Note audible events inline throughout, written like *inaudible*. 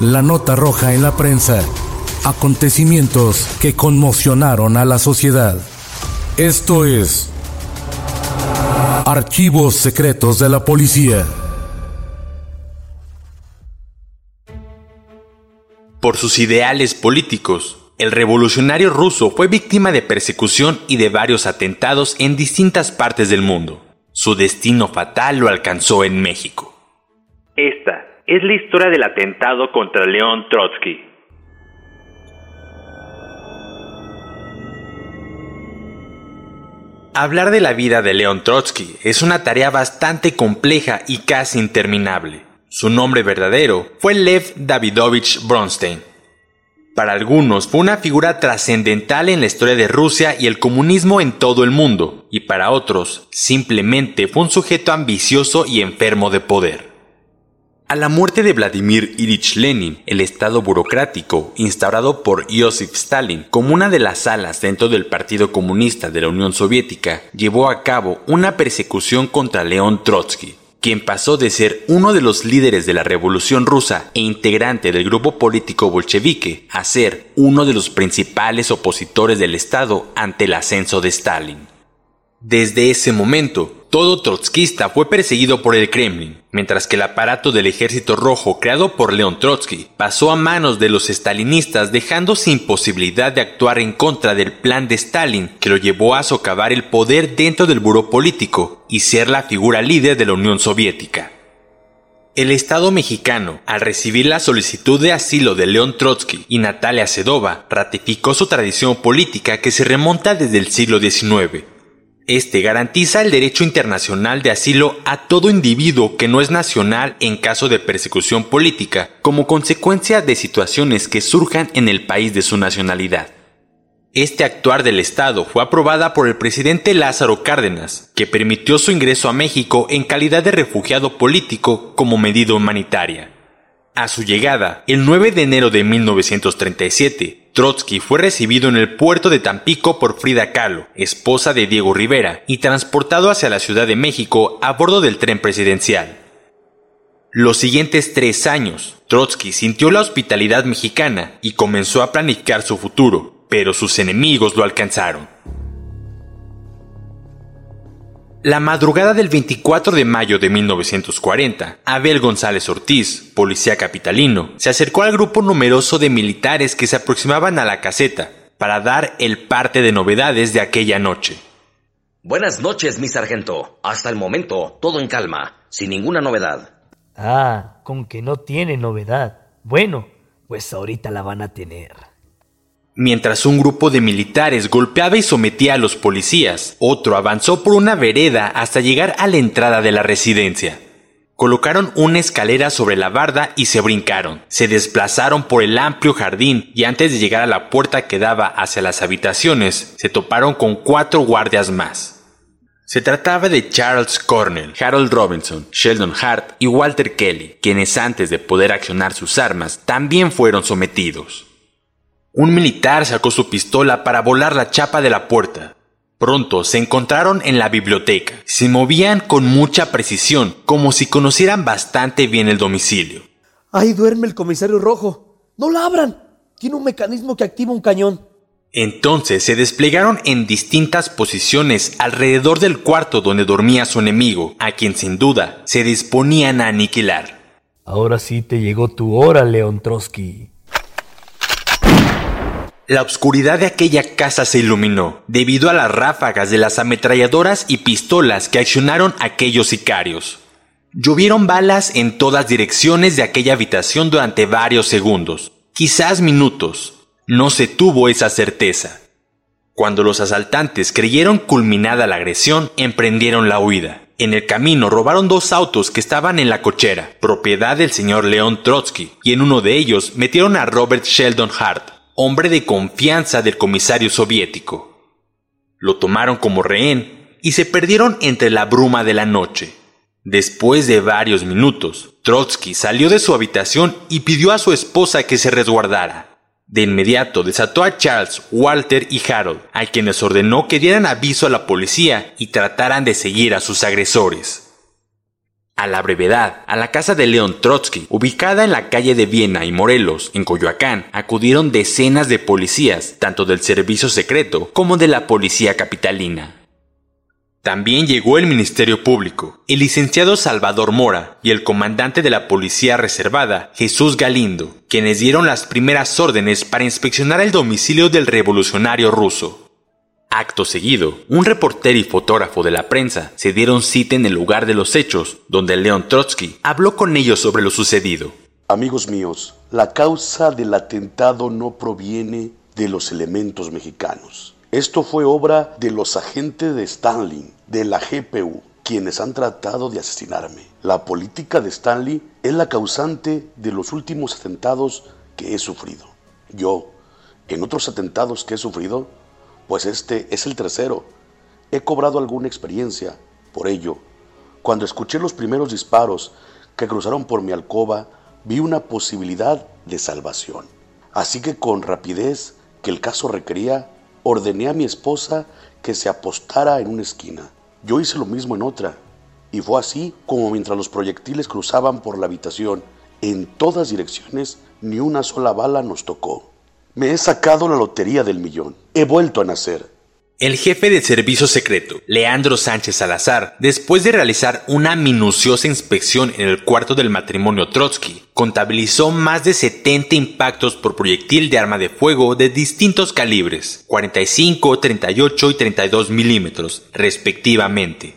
La nota roja en la prensa. Acontecimientos que conmocionaron a la sociedad. Esto es Archivos Secretos de la Policía. Por sus ideales políticos, el revolucionario ruso fue víctima de persecución y de varios atentados en distintas partes del mundo. Su destino fatal lo alcanzó en México. Esta es la historia del atentado contra León Trotsky. Hablar de la vida de León Trotsky es una tarea bastante compleja y casi interminable. Su nombre verdadero fue Lev Davidovich Bronstein. Para algunos fue una figura trascendental en la historia de Rusia y el comunismo en todo el mundo, y para otros simplemente fue un sujeto ambicioso y enfermo de poder. A la muerte de Vladimir Ilich Lenin, el Estado burocrático, instaurado por Joseph Stalin como una de las alas dentro del Partido Comunista de la Unión Soviética, llevó a cabo una persecución contra León Trotsky, quien pasó de ser uno de los líderes de la Revolución rusa e integrante del grupo político bolchevique a ser uno de los principales opositores del Estado ante el ascenso de Stalin. Desde ese momento, todo trotskista fue perseguido por el Kremlin, mientras que el aparato del Ejército Rojo creado por León Trotsky pasó a manos de los stalinistas dejando sin posibilidad de actuar en contra del plan de Stalin que lo llevó a socavar el poder dentro del buró político y ser la figura líder de la Unión Soviética. El Estado mexicano, al recibir la solicitud de asilo de León Trotsky y Natalia Sedova, ratificó su tradición política que se remonta desde el siglo XIX. Este garantiza el derecho internacional de asilo a todo individuo que no es nacional en caso de persecución política, como consecuencia de situaciones que surjan en el país de su nacionalidad. Este actuar del Estado fue aprobada por el presidente Lázaro Cárdenas, que permitió su ingreso a México en calidad de refugiado político como medida humanitaria. A su llegada, el 9 de enero de 1937, Trotsky fue recibido en el puerto de Tampico por Frida Kahlo, esposa de Diego Rivera, y transportado hacia la Ciudad de México a bordo del tren presidencial. Los siguientes tres años, Trotsky sintió la hospitalidad mexicana y comenzó a planificar su futuro, pero sus enemigos lo alcanzaron. La madrugada del 24 de mayo de 1940, Abel González Ortiz, policía capitalino, se acercó al grupo numeroso de militares que se aproximaban a la caseta para dar el parte de novedades de aquella noche. Buenas noches, mi sargento. Hasta el momento, todo en calma, sin ninguna novedad. Ah, con que no tiene novedad. Bueno, pues ahorita la van a tener. Mientras un grupo de militares golpeaba y sometía a los policías, otro avanzó por una vereda hasta llegar a la entrada de la residencia. Colocaron una escalera sobre la barda y se brincaron. Se desplazaron por el amplio jardín y antes de llegar a la puerta que daba hacia las habitaciones, se toparon con cuatro guardias más. Se trataba de Charles Cornell, Harold Robinson, Sheldon Hart y Walter Kelly, quienes antes de poder accionar sus armas también fueron sometidos. Un militar sacó su pistola para volar la chapa de la puerta. Pronto se encontraron en la biblioteca. Se movían con mucha precisión, como si conocieran bastante bien el domicilio. Ahí duerme el comisario rojo. No la abran. Tiene un mecanismo que activa un cañón. Entonces se desplegaron en distintas posiciones alrededor del cuarto donde dormía su enemigo, a quien sin duda se disponían a aniquilar. Ahora sí te llegó tu hora, Leon Trotsky. La oscuridad de aquella casa se iluminó debido a las ráfagas de las ametralladoras y pistolas que accionaron aquellos sicarios. Llovieron balas en todas direcciones de aquella habitación durante varios segundos, quizás minutos. No se tuvo esa certeza. Cuando los asaltantes creyeron culminada la agresión, emprendieron la huida. En el camino robaron dos autos que estaban en la cochera, propiedad del señor León Trotsky, y en uno de ellos metieron a Robert Sheldon Hart, hombre de confianza del comisario soviético. Lo tomaron como rehén y se perdieron entre la bruma de la noche. Después de varios minutos, Trotsky salió de su habitación y pidió a su esposa que se resguardara. De inmediato desató a Charles, Walter y Harold, a quienes ordenó que dieran aviso a la policía y trataran de seguir a sus agresores. A la brevedad, a la casa de León Trotsky, ubicada en la calle de Viena y Morelos, en Coyoacán, acudieron decenas de policías, tanto del servicio secreto como de la policía capitalina. También llegó el Ministerio Público, el licenciado Salvador Mora y el comandante de la Policía Reservada, Jesús Galindo, quienes dieron las primeras órdenes para inspeccionar el domicilio del revolucionario ruso. Acto seguido, un reportero y fotógrafo de la prensa se dieron cita en el lugar de los hechos, donde León Trotsky habló con ellos sobre lo sucedido. Amigos míos, la causa del atentado no proviene de los elementos mexicanos. Esto fue obra de los agentes de Stanley, de la GPU, quienes han tratado de asesinarme. La política de Stanley es la causante de los últimos atentados que he sufrido. Yo, en otros atentados que he sufrido, pues este es el tercero. He cobrado alguna experiencia. Por ello, cuando escuché los primeros disparos que cruzaron por mi alcoba, vi una posibilidad de salvación. Así que con rapidez que el caso requería, ordené a mi esposa que se apostara en una esquina. Yo hice lo mismo en otra. Y fue así como mientras los proyectiles cruzaban por la habitación en todas direcciones, ni una sola bala nos tocó. Me he sacado la lotería del millón. He vuelto a nacer. El jefe de servicio secreto, Leandro Sánchez Salazar, después de realizar una minuciosa inspección en el cuarto del matrimonio Trotsky, contabilizó más de 70 impactos por proyectil de arma de fuego de distintos calibres, 45, 38 y 32 milímetros, respectivamente.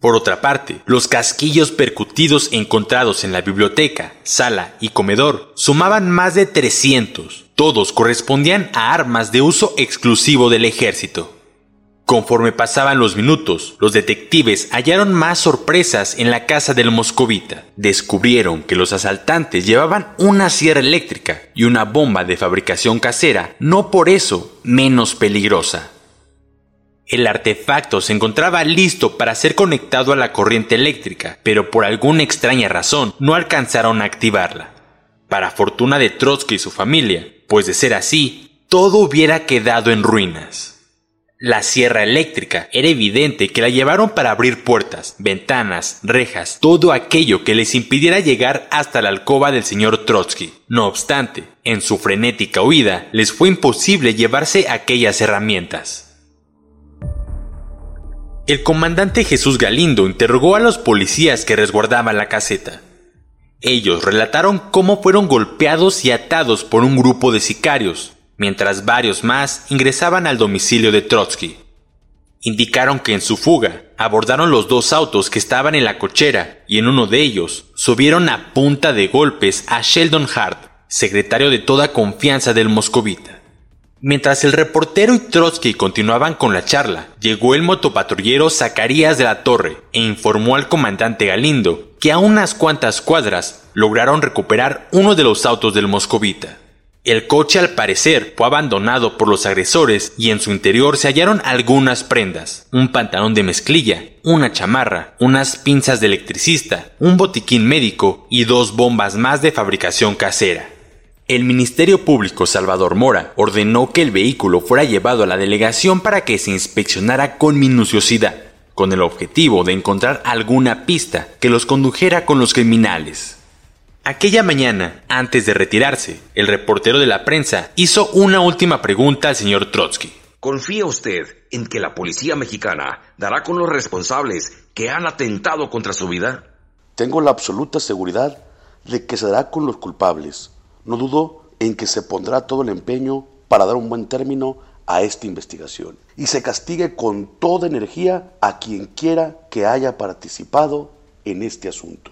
Por otra parte, los casquillos percutidos encontrados en la biblioteca, sala y comedor sumaban más de 300. Todos correspondían a armas de uso exclusivo del ejército. Conforme pasaban los minutos, los detectives hallaron más sorpresas en la casa del moscovita. Descubrieron que los asaltantes llevaban una sierra eléctrica y una bomba de fabricación casera, no por eso menos peligrosa. El artefacto se encontraba listo para ser conectado a la corriente eléctrica, pero por alguna extraña razón no alcanzaron a activarla. Para fortuna de Trotsky y su familia, pues de ser así, todo hubiera quedado en ruinas. La sierra eléctrica era evidente que la llevaron para abrir puertas, ventanas, rejas, todo aquello que les impidiera llegar hasta la alcoba del señor Trotsky. No obstante, en su frenética huida les fue imposible llevarse aquellas herramientas. El comandante Jesús Galindo interrogó a los policías que resguardaban la caseta. Ellos relataron cómo fueron golpeados y atados por un grupo de sicarios, mientras varios más ingresaban al domicilio de Trotsky. Indicaron que en su fuga abordaron los dos autos que estaban en la cochera y en uno de ellos subieron a punta de golpes a Sheldon Hart, secretario de toda confianza del moscovita. Mientras el reportero y Trotsky continuaban con la charla, llegó el motopatrullero Zacarías de la Torre e informó al comandante Galindo que a unas cuantas cuadras lograron recuperar uno de los autos del moscovita. El coche al parecer fue abandonado por los agresores y en su interior se hallaron algunas prendas, un pantalón de mezclilla, una chamarra, unas pinzas de electricista, un botiquín médico y dos bombas más de fabricación casera. El Ministerio Público Salvador Mora ordenó que el vehículo fuera llevado a la delegación para que se inspeccionara con minuciosidad, con el objetivo de encontrar alguna pista que los condujera con los criminales. Aquella mañana, antes de retirarse, el reportero de la prensa hizo una última pregunta al señor Trotsky. ¿Confía usted en que la policía mexicana dará con los responsables que han atentado contra su vida? Tengo la absoluta seguridad de que se dará con los culpables. No dudo en que se pondrá todo el empeño para dar un buen término a esta investigación y se castigue con toda energía a quien quiera que haya participado en este asunto.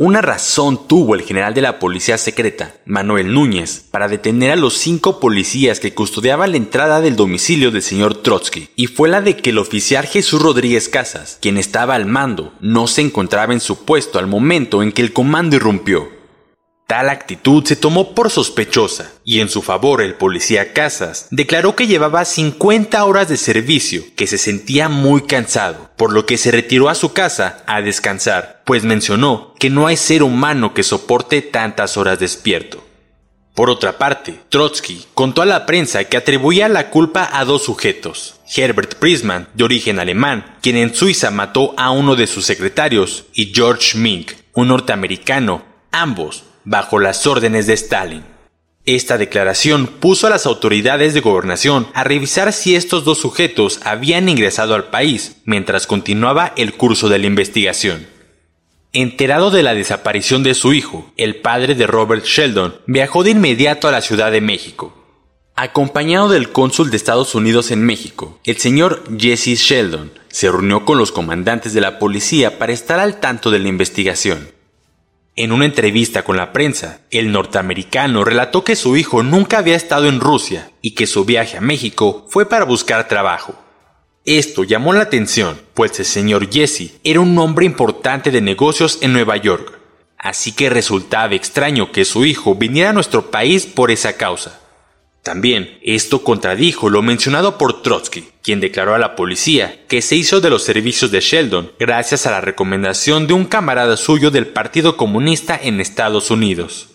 Una razón tuvo el general de la policía secreta, Manuel Núñez, para detener a los cinco policías que custodiaban la entrada del domicilio del señor Trotsky, y fue la de que el oficial Jesús Rodríguez Casas, quien estaba al mando, no se encontraba en su puesto al momento en que el comando irrumpió. Tal actitud se tomó por sospechosa y en su favor el policía Casas declaró que llevaba 50 horas de servicio, que se sentía muy cansado, por lo que se retiró a su casa a descansar, pues mencionó que no hay ser humano que soporte tantas horas despierto. Por otra parte, Trotsky contó a la prensa que atribuía la culpa a dos sujetos, Herbert Prisman, de origen alemán, quien en Suiza mató a uno de sus secretarios, y George Mink, un norteamericano, ambos bajo las órdenes de Stalin. Esta declaración puso a las autoridades de gobernación a revisar si estos dos sujetos habían ingresado al país mientras continuaba el curso de la investigación. Enterado de la desaparición de su hijo, el padre de Robert Sheldon viajó de inmediato a la Ciudad de México. Acompañado del cónsul de Estados Unidos en México, el señor Jesse Sheldon se reunió con los comandantes de la policía para estar al tanto de la investigación. En una entrevista con la prensa, el norteamericano relató que su hijo nunca había estado en Rusia y que su viaje a México fue para buscar trabajo. Esto llamó la atención, pues el señor Jesse era un hombre importante de negocios en Nueva York, así que resultaba extraño que su hijo viniera a nuestro país por esa causa. También esto contradijo lo mencionado por Trotsky, quien declaró a la policía que se hizo de los servicios de Sheldon gracias a la recomendación de un camarada suyo del Partido Comunista en Estados Unidos.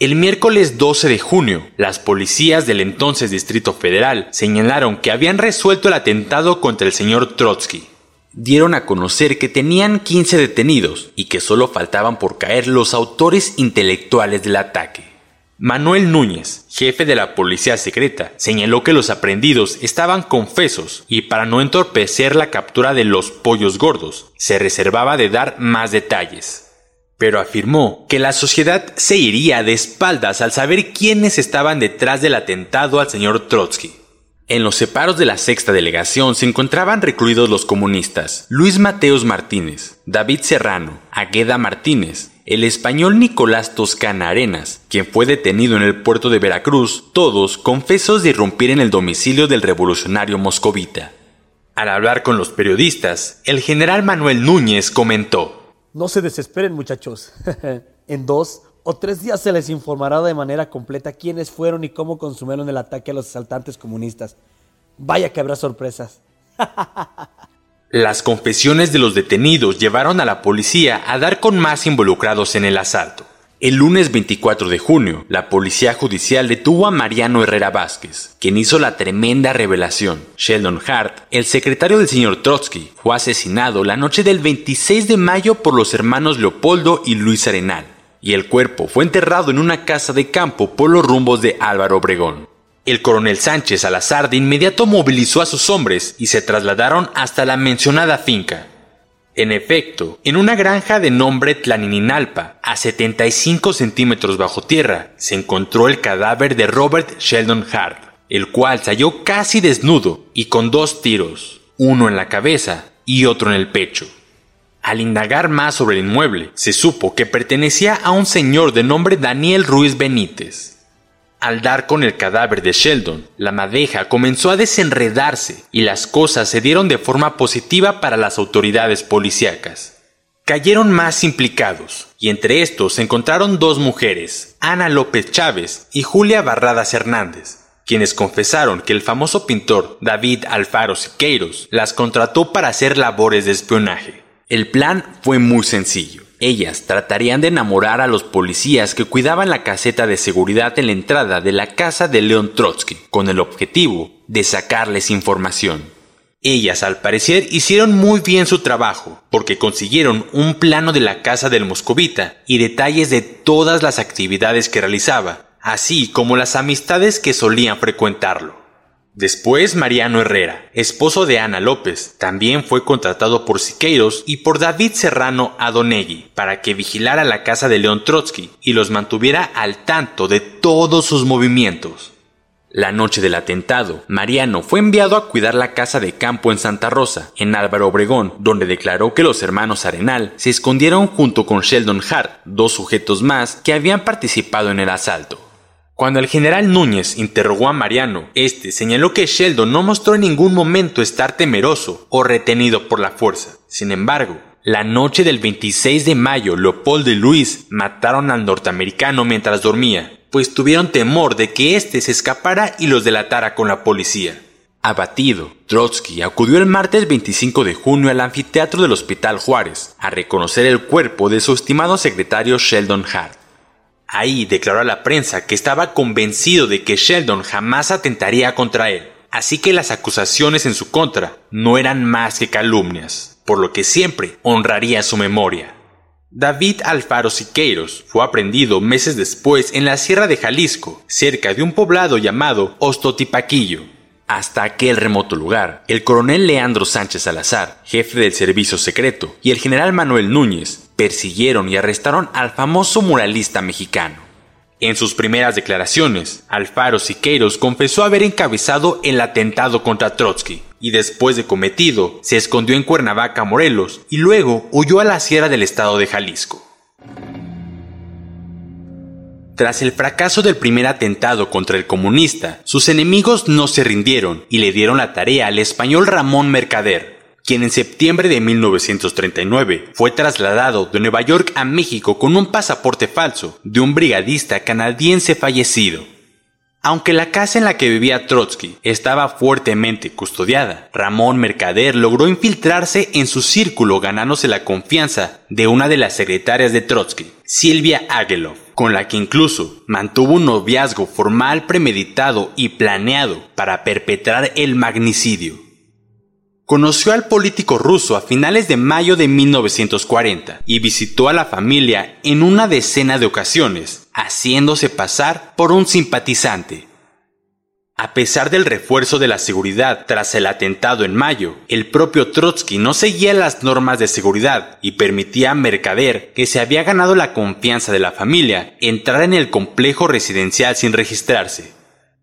El miércoles 12 de junio, las policías del entonces Distrito Federal señalaron que habían resuelto el atentado contra el señor Trotsky. Dieron a conocer que tenían 15 detenidos y que solo faltaban por caer los autores intelectuales del ataque. Manuel Núñez, jefe de la policía secreta, señaló que los aprendidos estaban confesos y para no entorpecer la captura de los pollos gordos, se reservaba de dar más detalles. Pero afirmó que la sociedad se iría de espaldas al saber quiénes estaban detrás del atentado al señor Trotsky. En los separos de la sexta delegación se encontraban recluidos los comunistas Luis Mateos Martínez, David Serrano, Agueda Martínez, el español Nicolás Toscana Arenas, quien fue detenido en el puerto de Veracruz, todos confesos de irrumpir en el domicilio del revolucionario moscovita. Al hablar con los periodistas, el general Manuel Núñez comentó, No se desesperen muchachos, *laughs* en dos o tres días se les informará de manera completa quiénes fueron y cómo consumieron el ataque a los asaltantes comunistas. Vaya que habrá sorpresas. *laughs* Las confesiones de los detenidos llevaron a la policía a dar con más involucrados en el asalto. El lunes 24 de junio, la policía judicial detuvo a Mariano Herrera Vázquez, quien hizo la tremenda revelación. Sheldon Hart, el secretario del señor Trotsky, fue asesinado la noche del 26 de mayo por los hermanos Leopoldo y Luis Arenal, y el cuerpo fue enterrado en una casa de campo por los rumbos de Álvaro Obregón. El coronel Sánchez Salazar de inmediato movilizó a sus hombres y se trasladaron hasta la mencionada finca. En efecto, en una granja de nombre Tlanininalpa, a 75 centímetros bajo tierra, se encontró el cadáver de Robert Sheldon Hart, el cual se halló casi desnudo y con dos tiros, uno en la cabeza y otro en el pecho. Al indagar más sobre el inmueble, se supo que pertenecía a un señor de nombre Daniel Ruiz Benítez, al dar con el cadáver de Sheldon, la madeja comenzó a desenredarse y las cosas se dieron de forma positiva para las autoridades policíacas. Cayeron más implicados, y entre estos se encontraron dos mujeres, Ana López Chávez y Julia Barradas Hernández, quienes confesaron que el famoso pintor David Alfaro Siqueiros las contrató para hacer labores de espionaje. El plan fue muy sencillo. Ellas tratarían de enamorar a los policías que cuidaban la caseta de seguridad en la entrada de la casa de León Trotsky, con el objetivo de sacarles información. Ellas al parecer hicieron muy bien su trabajo, porque consiguieron un plano de la casa del moscovita y detalles de todas las actividades que realizaba, así como las amistades que solían frecuentarlo. Después Mariano Herrera, esposo de Ana López, también fue contratado por Siqueiros y por David Serrano Adonegui para que vigilara la casa de León Trotsky y los mantuviera al tanto de todos sus movimientos. La noche del atentado, Mariano fue enviado a cuidar la casa de campo en Santa Rosa, en Álvaro Obregón, donde declaró que los hermanos Arenal se escondieron junto con Sheldon Hart, dos sujetos más que habían participado en el asalto. Cuando el general Núñez interrogó a Mariano, este señaló que Sheldon no mostró en ningún momento estar temeroso o retenido por la fuerza. Sin embargo, la noche del 26 de mayo, Leopoldo y Luis mataron al norteamericano mientras dormía, pues tuvieron temor de que éste se escapara y los delatara con la policía. Abatido, Trotsky acudió el martes 25 de junio al anfiteatro del Hospital Juárez a reconocer el cuerpo de su estimado secretario Sheldon Hart. Ahí declaró a la prensa que estaba convencido de que Sheldon jamás atentaría contra él, así que las acusaciones en su contra no eran más que calumnias, por lo que siempre honraría su memoria. David Alfaro Siqueiros fue aprendido meses después en la Sierra de Jalisco, cerca de un poblado llamado Ostotipaquillo. Hasta aquel remoto lugar, el coronel Leandro Sánchez Salazar, jefe del servicio secreto, y el general Manuel Núñez persiguieron y arrestaron al famoso muralista mexicano. En sus primeras declaraciones, Alfaro Siqueiros confesó haber encabezado el atentado contra Trotsky y después de cometido se escondió en Cuernavaca, Morelos y luego huyó a la sierra del estado de Jalisco. Tras el fracaso del primer atentado contra el comunista, sus enemigos no se rindieron y le dieron la tarea al español Ramón Mercader, quien en septiembre de 1939 fue trasladado de Nueva York a México con un pasaporte falso de un brigadista canadiense fallecido. Aunque la casa en la que vivía Trotsky estaba fuertemente custodiada, Ramón Mercader logró infiltrarse en su círculo ganándose la confianza de una de las secretarias de Trotsky, Silvia Agelov, con la que incluso mantuvo un noviazgo formal premeditado y planeado para perpetrar el magnicidio conoció al político ruso a finales de mayo de 1940 y visitó a la familia en una decena de ocasiones, haciéndose pasar por un simpatizante. A pesar del refuerzo de la seguridad tras el atentado en mayo, el propio Trotsky no seguía las normas de seguridad y permitía a Mercader, que se había ganado la confianza de la familia, entrar en el complejo residencial sin registrarse.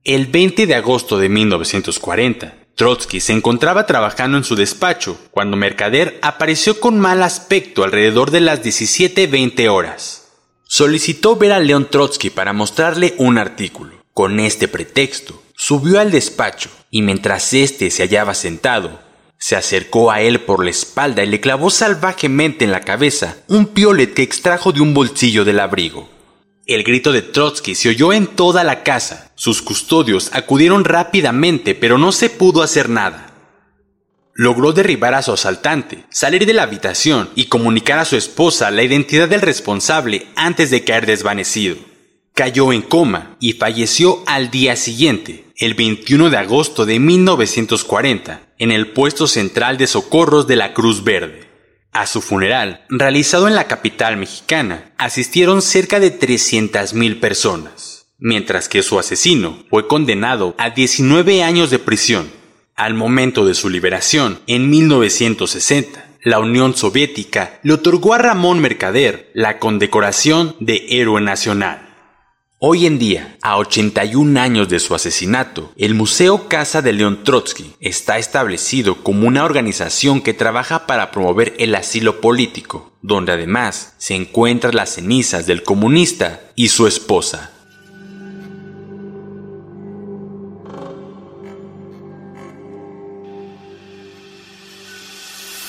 El 20 de agosto de 1940, Trotsky se encontraba trabajando en su despacho cuando Mercader apareció con mal aspecto alrededor de las 17.20 horas. Solicitó ver a León Trotsky para mostrarle un artículo. Con este pretexto, subió al despacho y mientras éste se hallaba sentado, se acercó a él por la espalda y le clavó salvajemente en la cabeza un piolet que extrajo de un bolsillo del abrigo. El grito de Trotsky se oyó en toda la casa. Sus custodios acudieron rápidamente, pero no se pudo hacer nada. Logró derribar a su asaltante, salir de la habitación y comunicar a su esposa la identidad del responsable antes de caer desvanecido. Cayó en coma y falleció al día siguiente, el 21 de agosto de 1940, en el puesto central de socorros de la Cruz Verde. A su funeral, realizado en la capital mexicana, asistieron cerca de 300.000 personas, mientras que su asesino fue condenado a 19 años de prisión. Al momento de su liberación, en 1960, la Unión Soviética le otorgó a Ramón Mercader la condecoración de Héroe Nacional. Hoy en día, a 81 años de su asesinato, el Museo Casa de León Trotsky está establecido como una organización que trabaja para promover el asilo político, donde además se encuentran las cenizas del comunista y su esposa.